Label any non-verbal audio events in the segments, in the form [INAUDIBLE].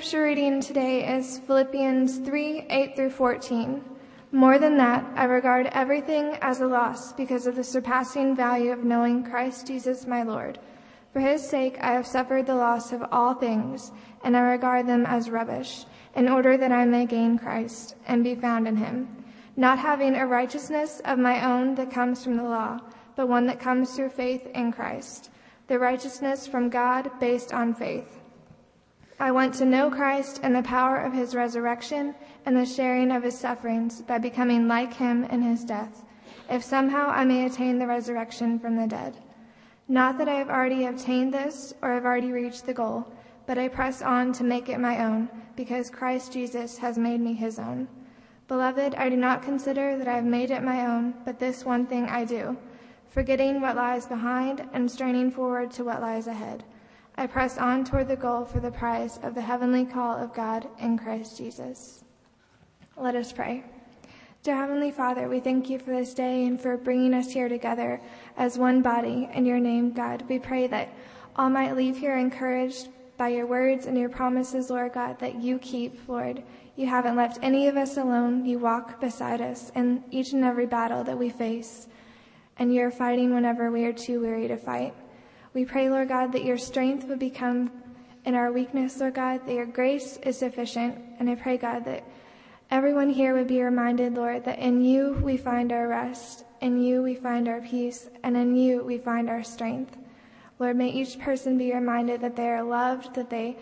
Scripture reading today is Philippians 3 8 through 14. More than that, I regard everything as a loss because of the surpassing value of knowing Christ Jesus my Lord. For his sake, I have suffered the loss of all things, and I regard them as rubbish, in order that I may gain Christ and be found in him, not having a righteousness of my own that comes from the law, but one that comes through faith in Christ, the righteousness from God based on faith I want to know Christ and the power of his resurrection and the sharing of his sufferings by becoming like him in his death, if somehow I may attain the resurrection from the dead. Not that I have already obtained this or have already reached the goal, but I press on to make it my own, because Christ Jesus has made me his own. Beloved, I do not consider that I have made it my own, but this one thing I do, forgetting what lies behind and straining forward to what lies ahead. I press on toward the goal for the prize of the heavenly call of God in Christ Jesus. Let us pray. Dear Heavenly Father, we thank you for this day and for bringing us here together as one body in your name, God. We pray that all might leave here encouraged by your words and your promises, Lord God, that you keep, Lord. You haven't left any of us alone. You walk beside us in each and every battle that we face, and you're fighting whenever we are too weary to fight. We pray, Lord God, that your strength would become in our weakness, Lord God, that your grace is sufficient. And I pray, God, that everyone here would be reminded, Lord, that in you we find our rest, in you we find our peace, and in you we find our strength. Lord, may each person be reminded that they are loved, that they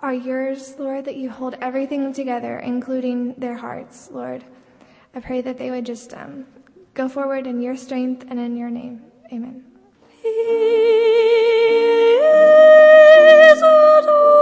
are yours, Lord, that you hold everything together, including their hearts, Lord. I pray that they would just um, go forward in your strength and in your name. Amen. He is adorable.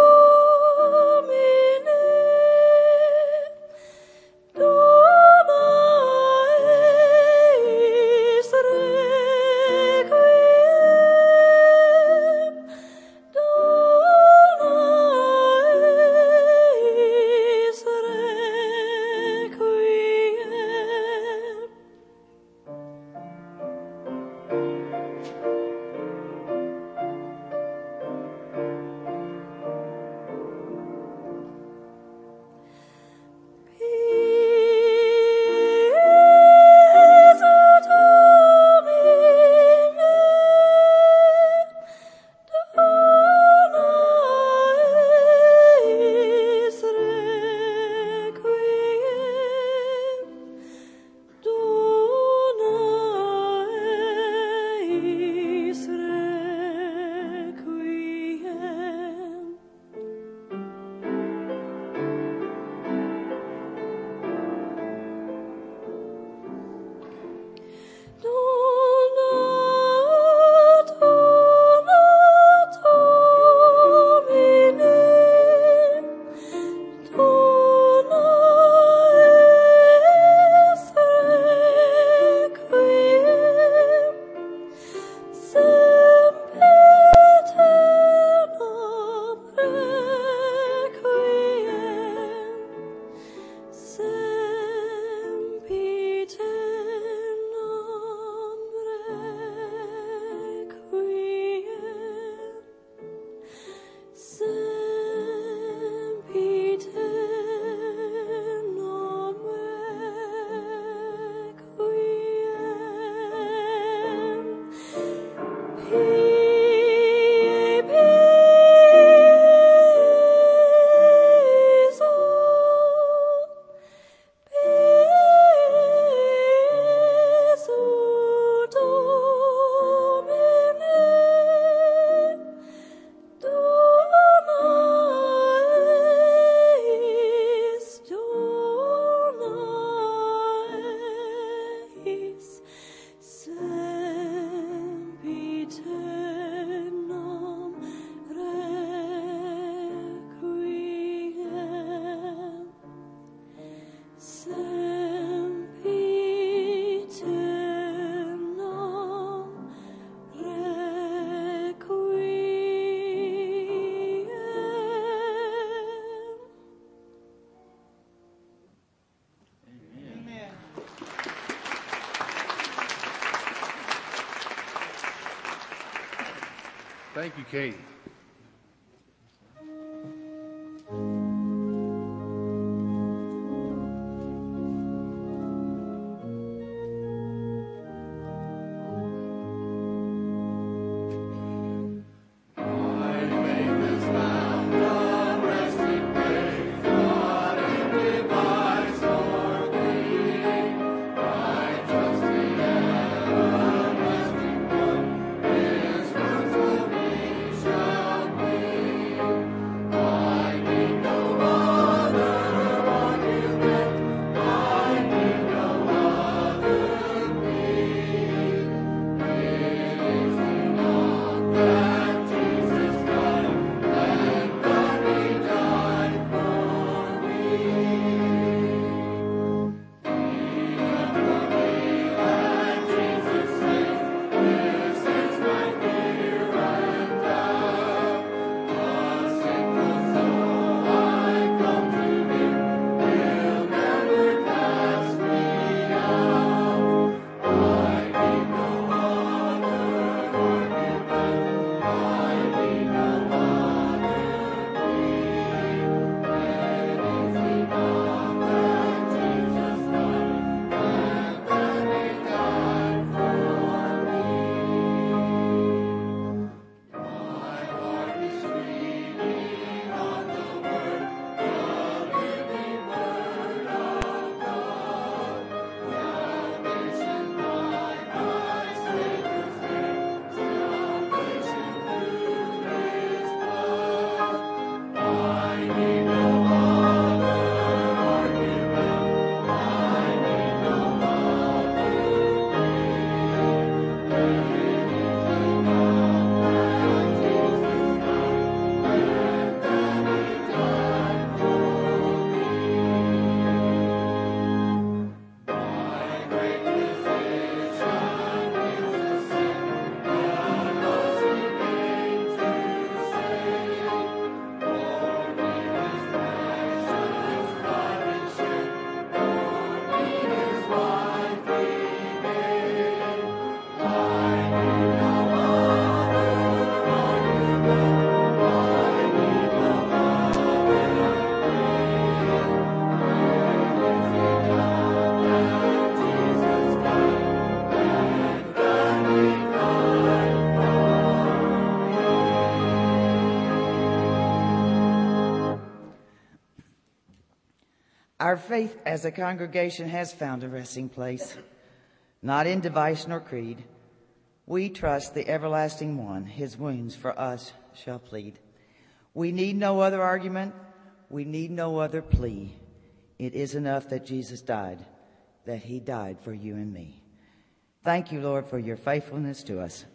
Thank you, Katie. Our faith as a congregation has found a resting place, not in device nor creed. We trust the everlasting one, his wounds for us shall plead. We need no other argument. We need no other plea. It is enough that Jesus died, that he died for you and me. Thank you, Lord, for your faithfulness to us.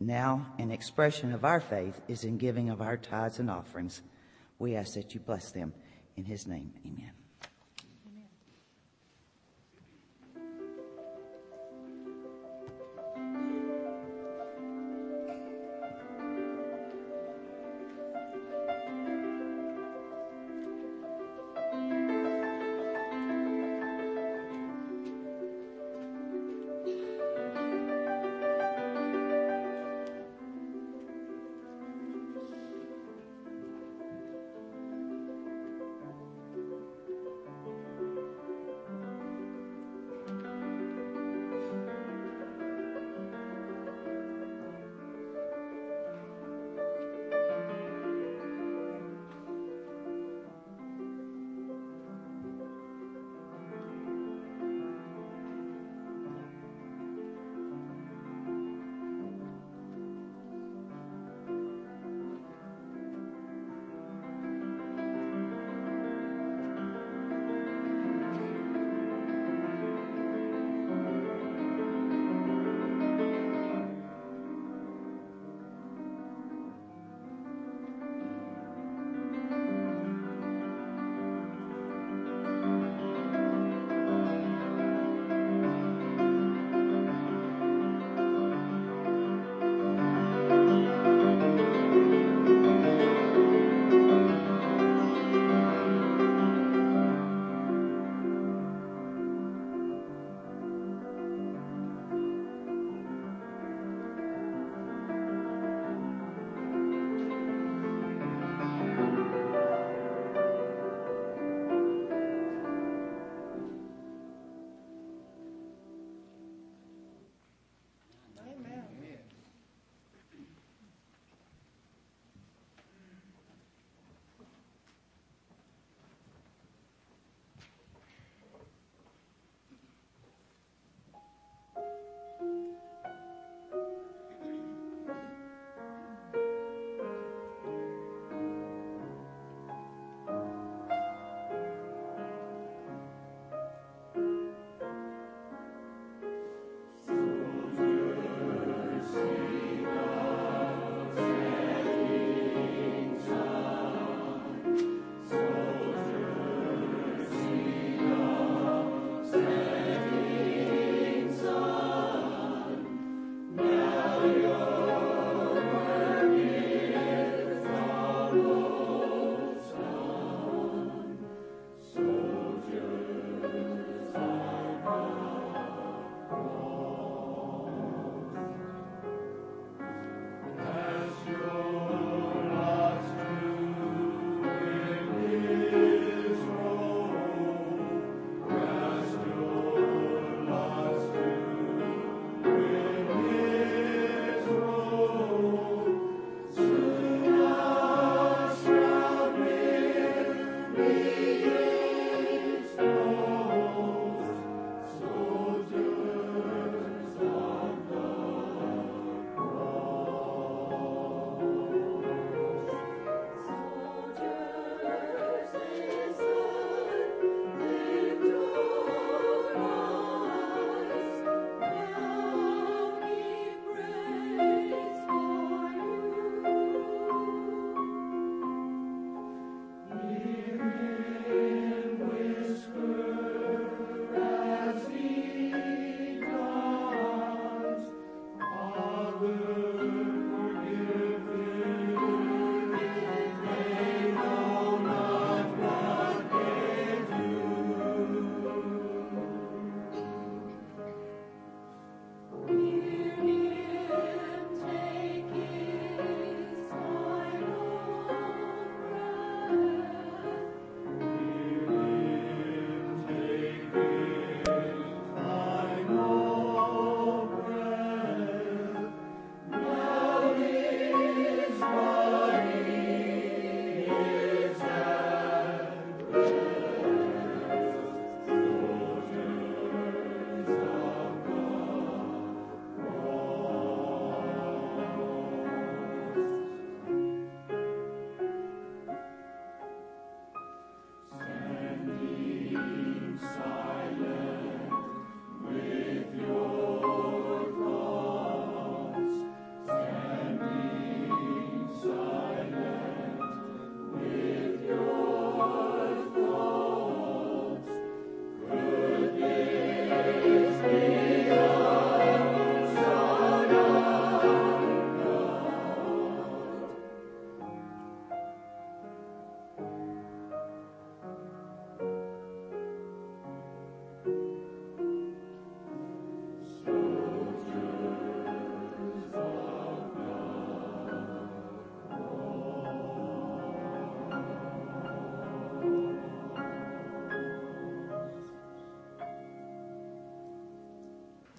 Now, an expression of our faith is in giving of our tithes and offerings. We ask that you bless them. In his name, amen.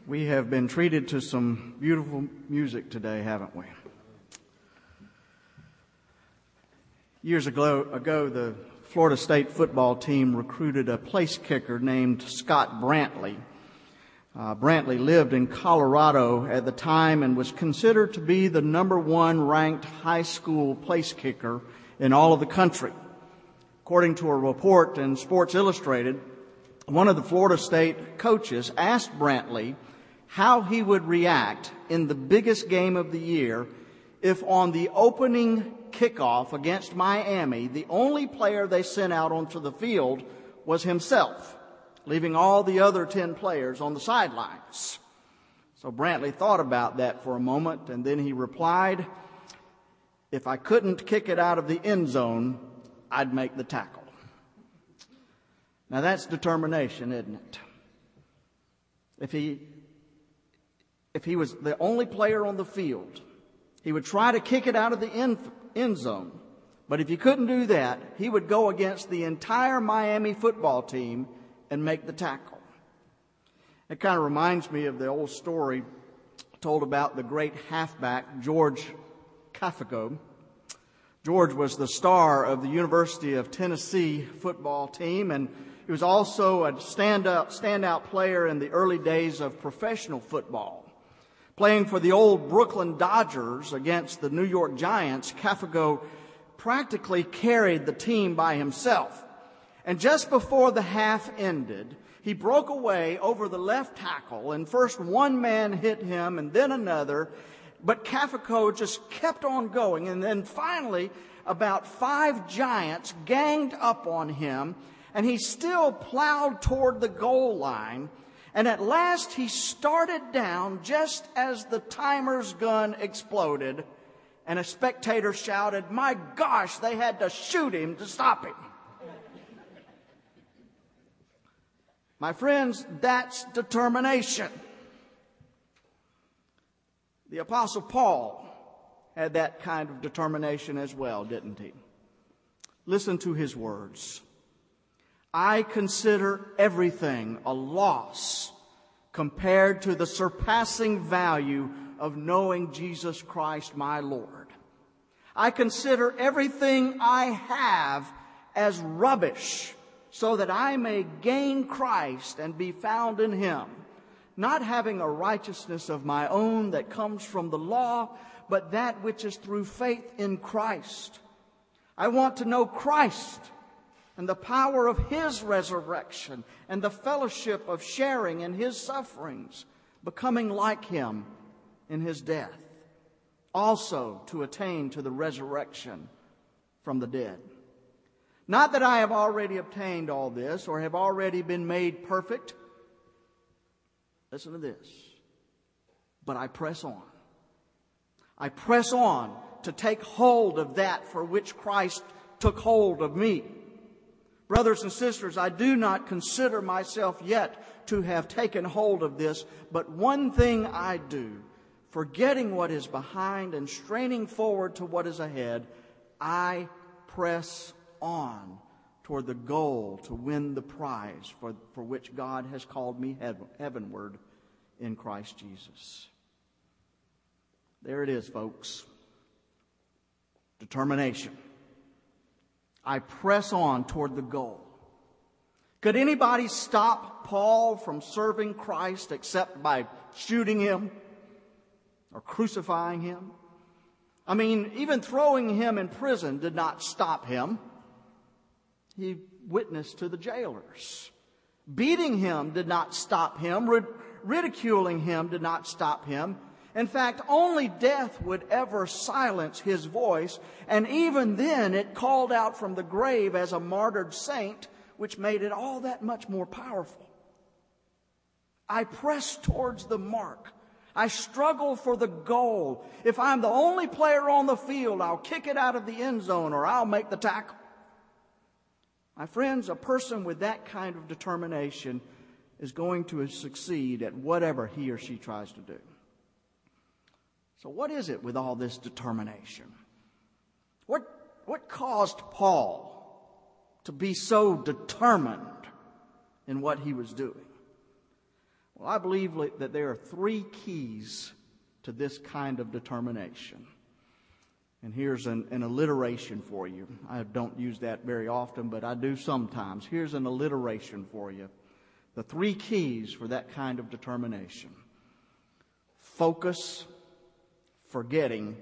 We have been treated to some beautiful music today, haven't we? Years ago, ago, the Florida State football team recruited a place kicker named Scott Brantley. Uh, Brantley lived in Colorado at the time and was considered to be the number one ranked high school place kicker in all of the country. According to a report in Sports Illustrated, one of the Florida State coaches asked Brantley how he would react in the biggest game of the year if on the opening kickoff against Miami, the only player they sent out onto the field was himself, leaving all the other 10 players on the sidelines. So Brantley thought about that for a moment and then he replied, if I couldn't kick it out of the end zone, I'd make the tackle. Now that's determination, isn't it? If he if he was the only player on the field, he would try to kick it out of the end, end zone. But if he couldn't do that, he would go against the entire Miami football team and make the tackle. It kind of reminds me of the old story told about the great halfback, George Cafego. George was the star of the University of Tennessee football team, and he was also a standout, standout player in the early days of professional football. Playing for the old Brooklyn Dodgers against the New York Giants, Cafego practically carried the team by himself. And just before the half ended, he broke away over the left tackle and first one man hit him and then another. But Cafego just kept on going. And then finally, about five giants ganged up on him and he still plowed toward the goal line. And at last he started down just as the timer's gun exploded and a spectator shouted, my gosh, they had to shoot him to stop him. My friends, that's determination. The apostle Paul had that kind of determination as well, didn't he? Listen to his words. I consider everything a loss compared to the surpassing value of knowing Jesus Christ my Lord. I consider everything I have as rubbish so that I may gain Christ and be found in Him, not having a righteousness of my own that comes from the law, but that which is through faith in Christ. I want to know Christ and the power of His resurrection and the fellowship of sharing in His sufferings, becoming like Him in His death, also to attain to the resurrection from the dead. Not that I have already obtained all this or have already been made perfect. Listen to this. But I press on. I press on to take hold of that for which Christ took hold of me. Brothers and sisters, I do not consider myself yet to have taken hold of this, but one thing I do, forgetting what is behind and straining forward to what is ahead, I press on toward the goal to win the prize for, for which God has called me heavenward in Christ Jesus. There it is, folks. Determination. I press on toward the goal. Could anybody stop Paul from serving Christ except by shooting him or crucifying him? I mean, even throwing him in prison did not stop him. He witnessed to the jailers. Beating him did not stop him. Ridiculing him did not stop him. In fact, only death would ever silence his voice, and even then it called out from the grave as a martyred saint, which made it all that much more powerful. I press towards the mark. I struggle for the goal. If I'm the only player on the field, I'll kick it out of the end zone or I'll make the tackle. My friends, a person with that kind of determination is going to succeed at whatever he or she tries to do. So, what is it with all this determination? What, what caused Paul to be so determined in what he was doing? Well, I believe that there are three keys to this kind of determination. And here's an, an, alliteration for you. I don't use that very often, but I do sometimes. Here's an alliteration for you. The three keys for that kind of determination focus, forgetting,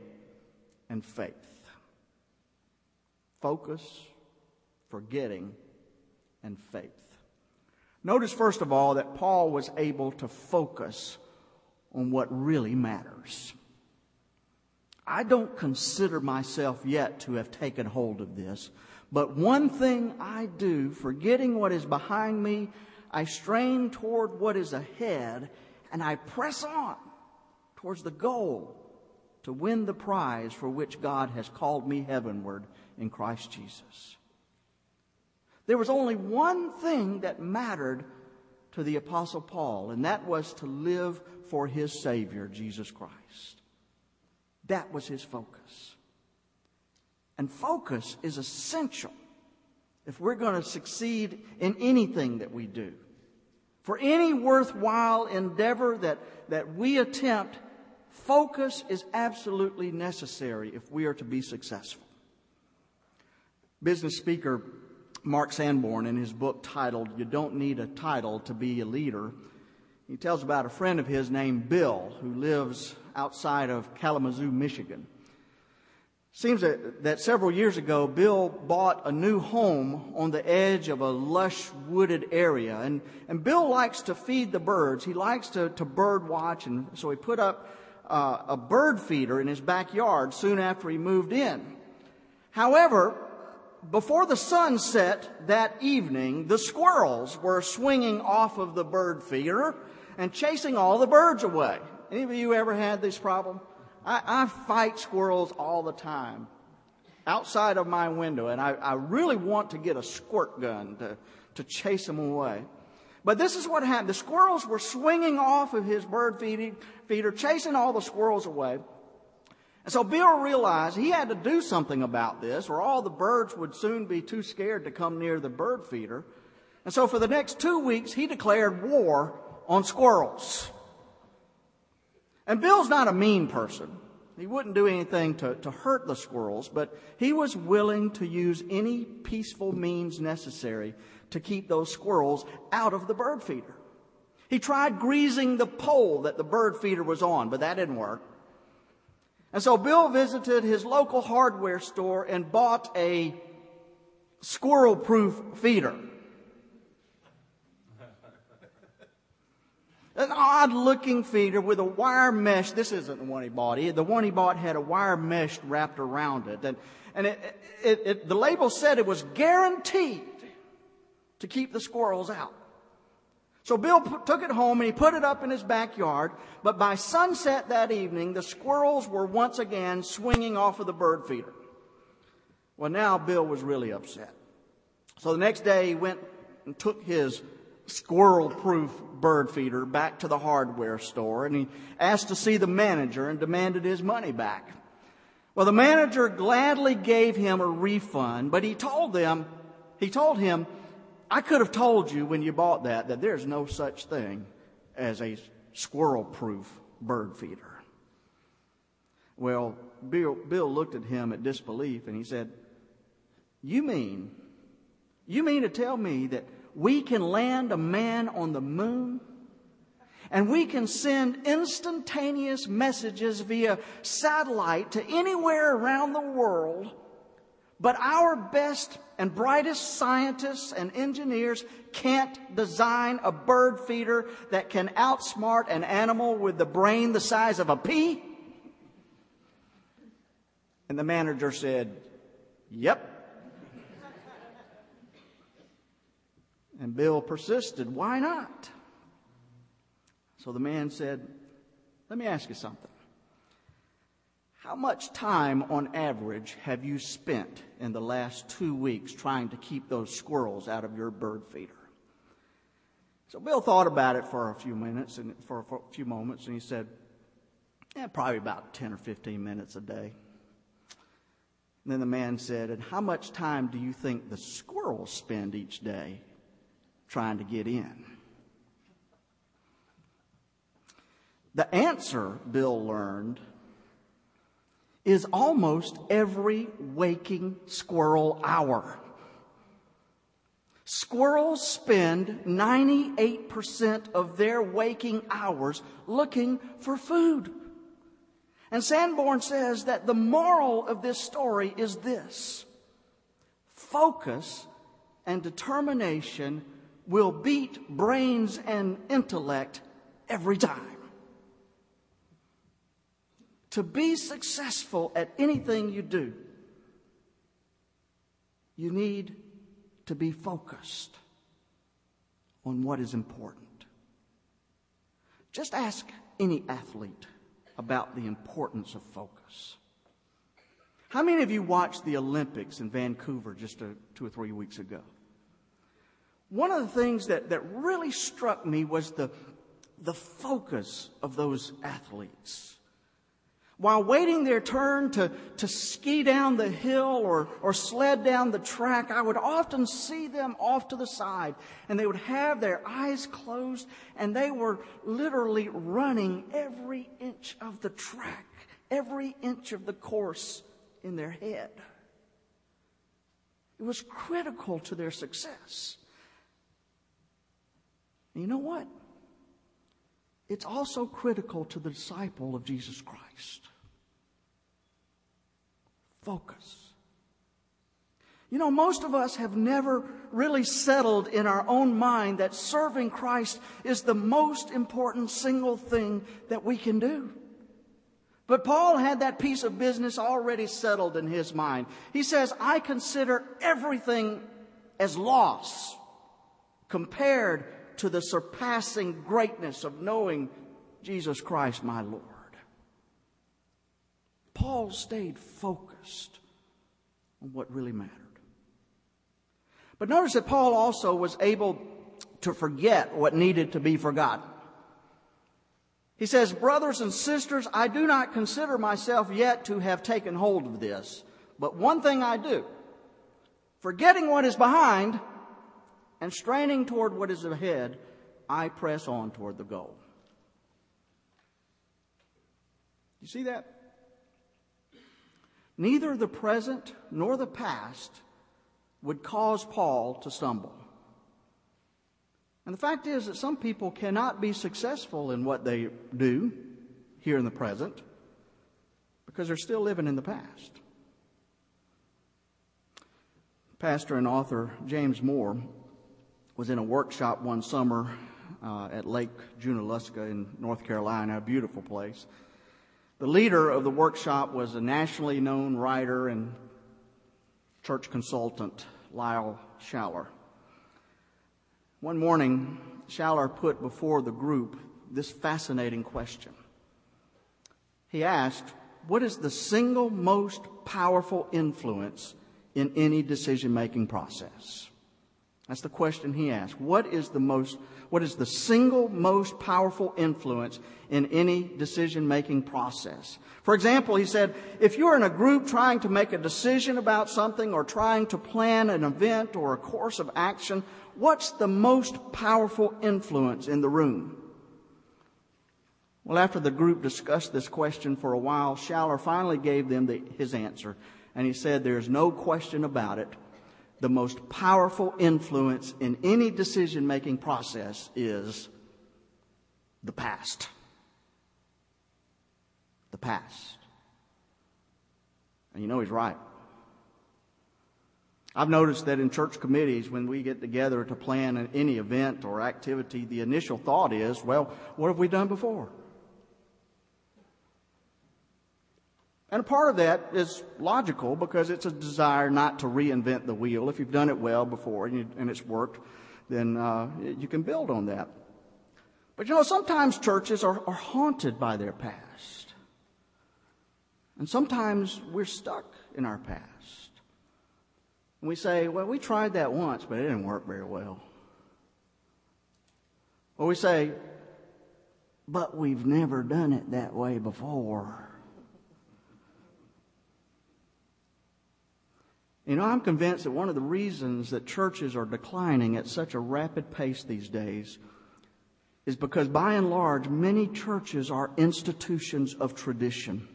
and faith. Focus, forgetting, and faith. Notice, first of all, that Paul was able to focus on what really matters. I don't consider myself yet to have taken hold of this, but one thing I do, forgetting what is behind me, I strain toward what is ahead, and I press on towards the goal to win the prize for which God has called me heavenward in Christ Jesus. There was only one thing that mattered to the Apostle Paul, and that was to live for his Savior, Jesus Christ. That was his focus. And focus is essential if we're going to succeed in anything that we do. For any worthwhile endeavor that, that we attempt, focus is absolutely necessary if we are to be successful. Business speaker Mark Sanborn, in his book titled You Don't Need a Title to Be a Leader, he tells about a friend of his named Bill who lives outside of Kalamazoo, Michigan. Seems that, that several years ago, Bill bought a new home on the edge of a lush wooded area. And, and Bill likes to feed the birds. He likes to, to bird watch. And so he put up uh, a bird feeder in his backyard soon after he moved in. However, before the sun set that evening, the squirrels were swinging off of the bird feeder and chasing all the birds away. Any of you ever had this problem? I, I fight squirrels all the time outside of my window, and I, I really want to get a squirt gun to, to chase them away. But this is what happened. The squirrels were swinging off of his bird feeder, chasing all the squirrels away. And so Bill realized he had to do something about this, or all the birds would soon be too scared to come near the bird feeder. And so for the next two weeks, he declared war on squirrels. And Bill's not a mean person. He wouldn't do anything to, to hurt the squirrels, but he was willing to use any peaceful means necessary to keep those squirrels out of the bird feeder. He tried greasing the pole that the bird feeder was on, but that didn't work. And so Bill visited his local hardware store and bought a squirrel proof feeder. [LAUGHS] an odd looking feeder with a wire mesh. This isn't the one he bought. The one he bought had a wire mesh wrapped around it. And, and it, it, it, the label said it was guaranteed to keep the squirrels out. So Bill p- took it home and he put it up in his backyard. But by sunset that evening, the squirrels were once again swinging off of the bird feeder. Well, now Bill was really upset. So the next day he went and took his squirrel proof bird feeder back to the hardware store and he asked to see the manager and demanded his money back. Well, the manager gladly gave him a refund, but he told them, he told him, I could have told you when you bought that that there's no such thing as a squirrel proof bird feeder. Well, Bill, Bill looked at him at disbelief and he said, You mean, you mean to tell me that we can land a man on the moon and we can send instantaneous messages via satellite to anywhere around the world. But our best and brightest scientists and engineers can't design a bird feeder that can outsmart an animal with the brain the size of a pea? And the manager said, Yep. And Bill persisted, Why not? So the man said, Let me ask you something. How much time on average have you spent in the last two weeks trying to keep those squirrels out of your bird feeder? So Bill thought about it for a few minutes and for, a few moments and he said, yeah, probably about 10 or 15 minutes a day. And then the man said, and how much time do you think the squirrels spend each day trying to get in. The answer, Bill learned, is almost every waking squirrel hour. Squirrels spend 98% of their waking hours looking for food. And Sanborn says that the moral of this story is this focus and determination will beat brains and intellect every time. To be successful at anything you do, you need to be focused on what is important. Just ask any athlete about the importance of focus. How many of you watched the Olympics in Vancouver just a, two or three weeks ago? One of the things that, that really struck me was the, the focus of those athletes. While waiting their turn to, to ski down the hill or, or sled down the track, I would often see them off to the side and they would have their eyes closed and they were literally running every inch of the track, every inch of the course in their head. It was critical to their success. And you know what? It's also critical to the disciple of Jesus Christ. Focus. You know, most of us have never really settled in our own mind that serving Christ is the most important single thing that we can do. But Paul had that piece of business already settled in his mind. He says, I consider everything as loss compared to the surpassing greatness of knowing Jesus Christ, my Lord. Paul stayed focused on what really mattered. But notice that Paul also was able to forget what needed to be forgotten. He says, Brothers and sisters, I do not consider myself yet to have taken hold of this, but one thing I do, forgetting what is behind and straining toward what is ahead, I press on toward the goal. You see that? Neither the present nor the past would cause Paul to stumble. And the fact is that some people cannot be successful in what they do here in the present because they're still living in the past. Pastor and author James Moore was in a workshop one summer uh, at Lake Junaluska in North Carolina, a beautiful place. The leader of the workshop was a nationally known writer and church consultant, Lyle Schaller. One morning, Schaller put before the group this fascinating question. He asked, What is the single most powerful influence in any decision making process? That's the question he asked. What is the most, what is the single most powerful influence in any decision making process? For example, he said, if you're in a group trying to make a decision about something or trying to plan an event or a course of action, what's the most powerful influence in the room? Well, after the group discussed this question for a while, Schaller finally gave them the, his answer. And he said, there's no question about it the most powerful influence in any decision making process is the past. The past. And you know he's right. I've noticed that in church committees, when we get together to plan any event or activity, the initial thought is, well, what have we done before? And a part of that is logical because it's a desire not to reinvent the wheel. If you've done it well before and, you, and it's worked, then uh, you can build on that. But you know, sometimes churches are, are haunted by their past. And sometimes we're stuck in our past. And we say, well, we tried that once, but it didn't work very well. Or we say, but we've never done it that way before. You know, I'm convinced that one of the reasons that churches are declining at such a rapid pace these days is because by and large, many churches are institutions of tradition.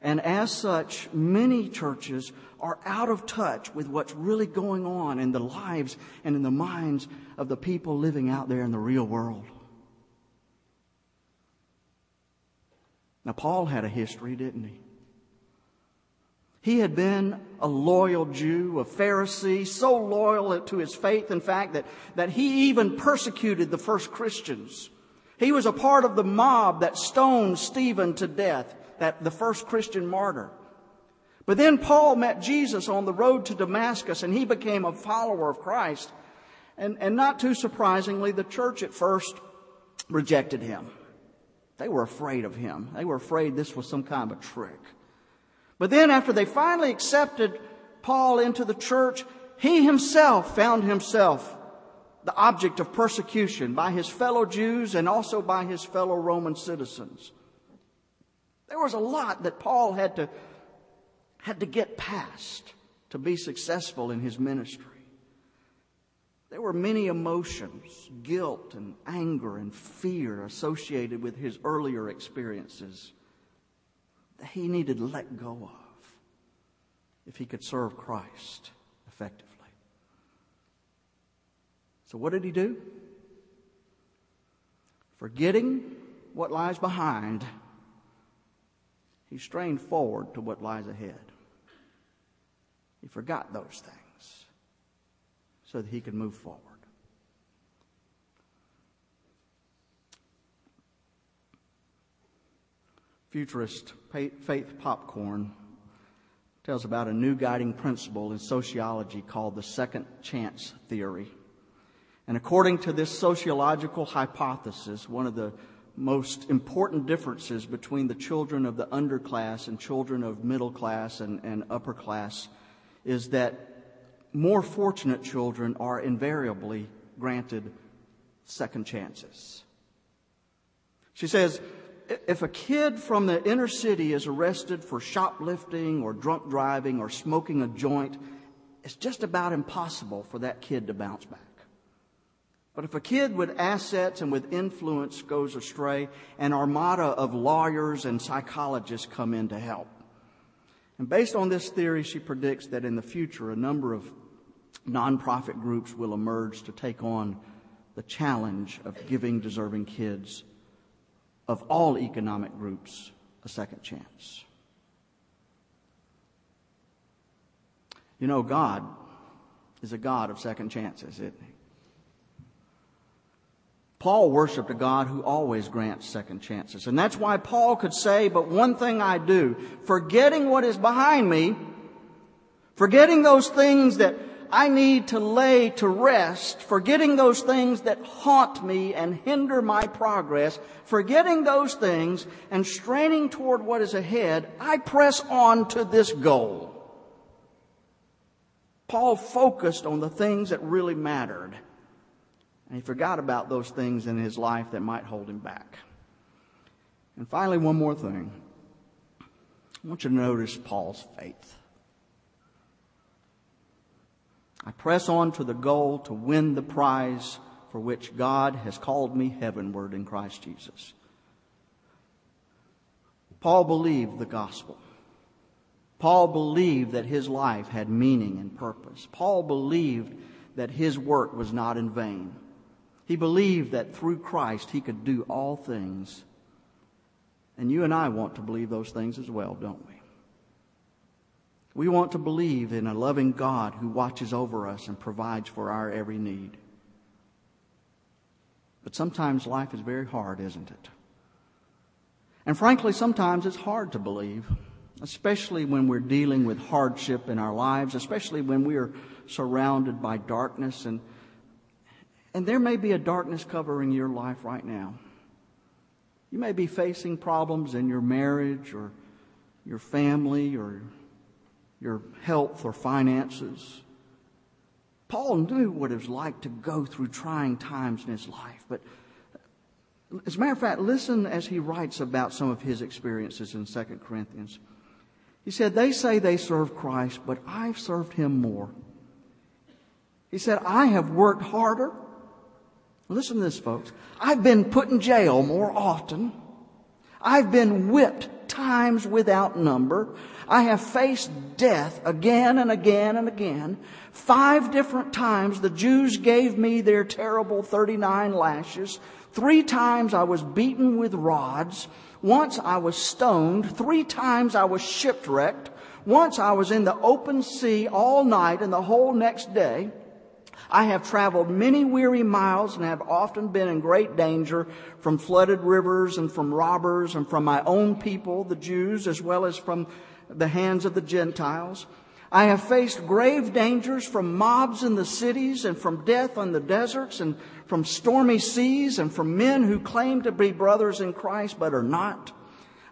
And as such, many churches are out of touch with what's really going on in the lives and in the minds of the people living out there in the real world. Now, Paul had a history, didn't he? He had been a loyal Jew, a Pharisee, so loyal to his faith, in fact, that, that he even persecuted the first Christians. He was a part of the mob that stoned Stephen to death, that the first Christian martyr. But then Paul met Jesus on the road to Damascus and he became a follower of Christ. And, and not too surprisingly, the church at first rejected him. They were afraid of him. They were afraid this was some kind of a trick. But then after they finally accepted Paul into the church, he himself found himself the object of persecution by his fellow Jews and also by his fellow Roman citizens. There was a lot that Paul had to, had to get past to be successful in his ministry. There were many emotions, guilt and anger and fear associated with his earlier experiences that he needed to let go of if he could serve Christ effectively. So, what did he do? Forgetting what lies behind, he strained forward to what lies ahead. He forgot those things so that he could move forward. Futurist Faith Popcorn tells about a new guiding principle in sociology called the second chance theory. And according to this sociological hypothesis, one of the most important differences between the children of the underclass and children of middle class and, and upper class is that more fortunate children are invariably granted second chances. She says, if a kid from the inner city is arrested for shoplifting or drunk driving or smoking a joint, it's just about impossible for that kid to bounce back. But if a kid with assets and with influence goes astray, an armada of lawyers and psychologists come in to help. And based on this theory, she predicts that in the future, a number of nonprofit groups will emerge to take on the challenge of giving deserving kids of all economic groups a second chance. You know, God is a God of second chances, isn't he? Paul worshiped a God who always grants second chances. And that's why Paul could say, but one thing I do, forgetting what is behind me, forgetting those things that I need to lay to rest, forgetting those things that haunt me and hinder my progress, forgetting those things and straining toward what is ahead, I press on to this goal. Paul focused on the things that really mattered. And he forgot about those things in his life that might hold him back. And finally, one more thing. I want you to notice Paul's faith. I press on to the goal to win the prize for which God has called me heavenward in Christ Jesus. Paul believed the gospel. Paul believed that his life had meaning and purpose. Paul believed that his work was not in vain. He believed that through Christ he could do all things. And you and I want to believe those things as well, don't we? We want to believe in a loving God who watches over us and provides for our every need. But sometimes life is very hard, isn't it? And frankly, sometimes it's hard to believe, especially when we're dealing with hardship in our lives, especially when we are surrounded by darkness. And, and there may be a darkness covering your life right now. You may be facing problems in your marriage or your family or your health or finances. Paul knew what it was like to go through trying times in his life, but as a matter of fact, listen as he writes about some of his experiences in 2 Corinthians. He said, They say they serve Christ, but I've served him more. He said, I have worked harder. Listen to this, folks. I've been put in jail more often. I've been whipped times without number. I have faced death again and again and again. Five different times the Jews gave me their terrible 39 lashes. Three times I was beaten with rods. Once I was stoned. Three times I was shipwrecked. Once I was in the open sea all night and the whole next day. I have traveled many weary miles and have often been in great danger from flooded rivers and from robbers and from my own people, the Jews, as well as from the hands of the Gentiles. I have faced grave dangers from mobs in the cities and from death on the deserts and from stormy seas and from men who claim to be brothers in Christ but are not.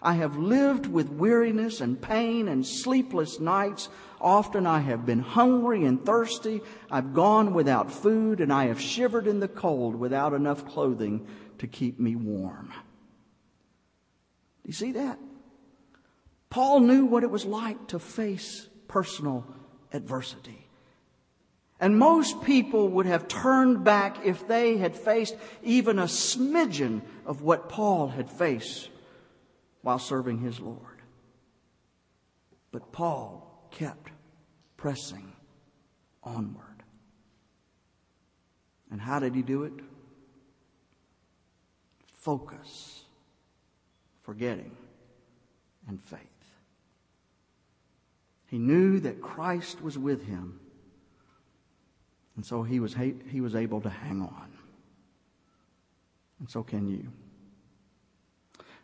I have lived with weariness and pain and sleepless nights Often I have been hungry and thirsty. I've gone without food and I have shivered in the cold without enough clothing to keep me warm. Do you see that? Paul knew what it was like to face personal adversity. And most people would have turned back if they had faced even a smidgen of what Paul had faced while serving his Lord. But Paul kept pressing onward. And how did he do it? Focus, forgetting, and faith. He knew that Christ was with him, and so he was, he was able to hang on. And so can you.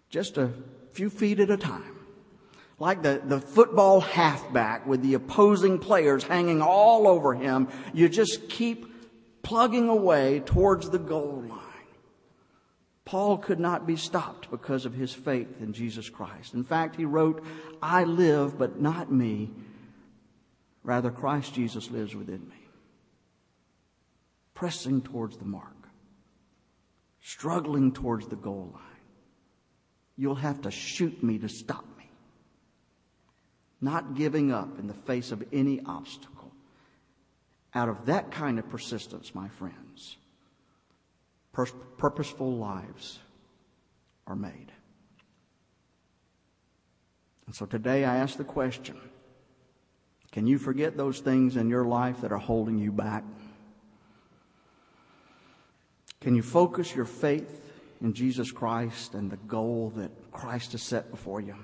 Just a few feet at a time like the, the football halfback with the opposing players hanging all over him. You just keep plugging away towards the goal line. Paul could not be stopped because of his faith in Jesus Christ. In fact, he wrote, I live, but not me. Rather, Christ Jesus lives within me. Pressing towards the mark, struggling towards the goal line. You'll have to shoot me to stop me. not giving up in the face of any obstacle. Out of that kind of persistence, my friends, pur- purposeful lives are made. And so today I ask the question can you forget those things in your life that are holding you back? Can you focus your faith in Jesus Christ and the goal that Christ has set before you?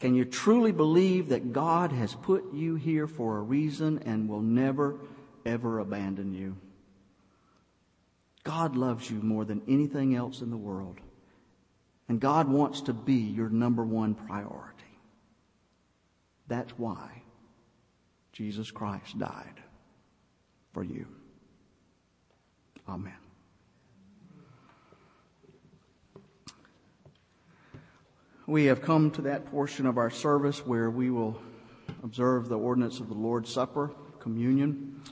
Can you truly believe that God has put you here for a reason and will never, ever abandon you? God loves you more than anything else in the world. And God wants to be your number one priority. That's why Jesus Christ died for you. Amen. We have come to that portion of our service where we will observe the ordinance of the Lord's Supper, communion.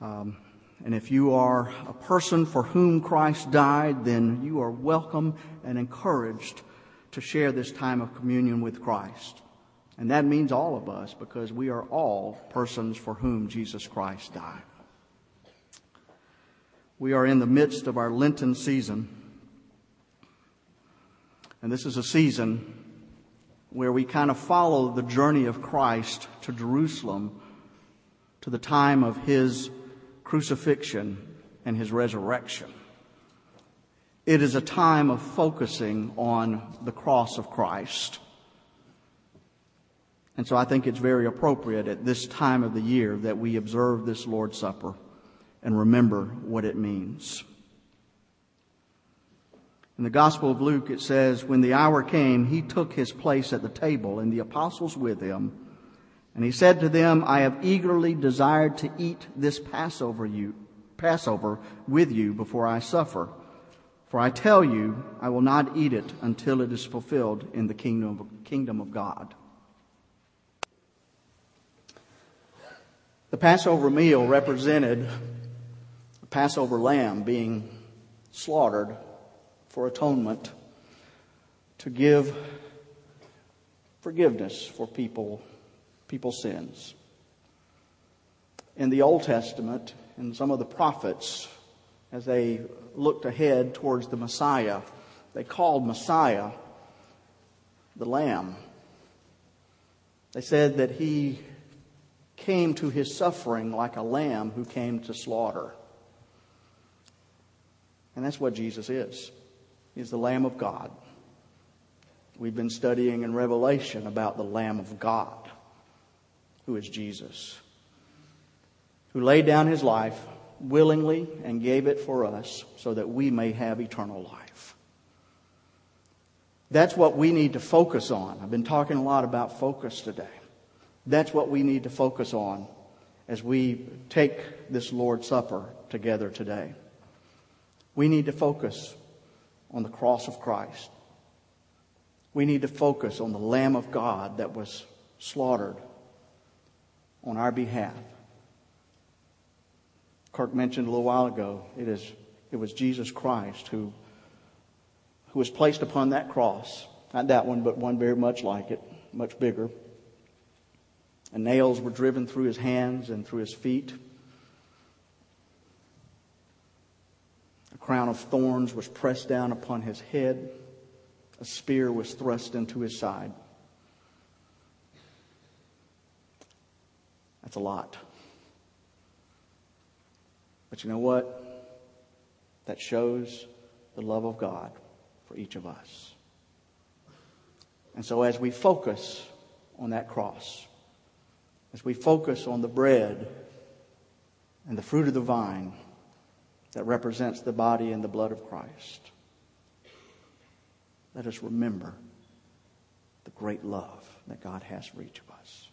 Um, and if you are a person for whom Christ died, then you are welcome and encouraged to share this time of communion with Christ. And that means all of us because we are all persons for whom Jesus Christ died. We are in the midst of our Lenten season. And this is a season where we kind of follow the journey of Christ to Jerusalem to the time of his crucifixion and his resurrection. It is a time of focusing on the cross of Christ. And so I think it's very appropriate at this time of the year that we observe this Lord's Supper and remember what it means. In the Gospel of Luke, it says, When the hour came, he took his place at the table, and the apostles with him. And he said to them, I have eagerly desired to eat this Passover, you, Passover with you before I suffer. For I tell you, I will not eat it until it is fulfilled in the kingdom of, kingdom of God. The Passover meal represented the Passover lamb being slaughtered for atonement to give forgiveness for people, people's sins. In the Old Testament, in some of the prophets, as they looked ahead towards the Messiah. They called Messiah the Lamb. They said that he came to his suffering like a lamb who came to slaughter. And that's what Jesus is. He's the Lamb of God. We've been studying in Revelation about the Lamb of God, who is Jesus, who laid down his life willingly and gave it for us so that we may have eternal life. That's what we need to focus on. I've been talking a lot about focus today. That's what we need to focus on as we take this Lord's Supper together today. We need to focus on the cross of Christ. We need to focus on the Lamb of God that was slaughtered on our behalf. Kirk mentioned a little while ago, it, is, it was Jesus Christ who, who was placed upon that cross. Not that one, but one very much like it, much bigger. And nails were driven through his hands and through his feet. Crown of thorns was pressed down upon his head. A spear was thrust into his side. That's a lot. But you know what? That shows the love of God for each of us. And so as we focus on that cross, as we focus on the bread and the fruit of the vine that represents the body and the blood of Christ, let us remember the great love that God has for each of us.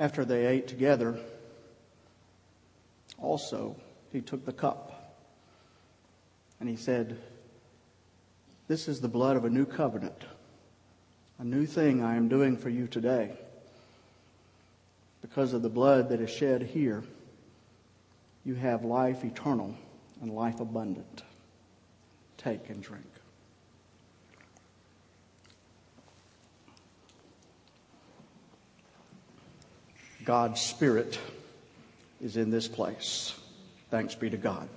After they ate together, also he took the cup and he said, This is the blood of a new covenant, a new thing I am doing for you today. Because of the blood that is shed here, you have life eternal and life abundant. Take and drink. God's Spirit is in this place. Thanks be to God.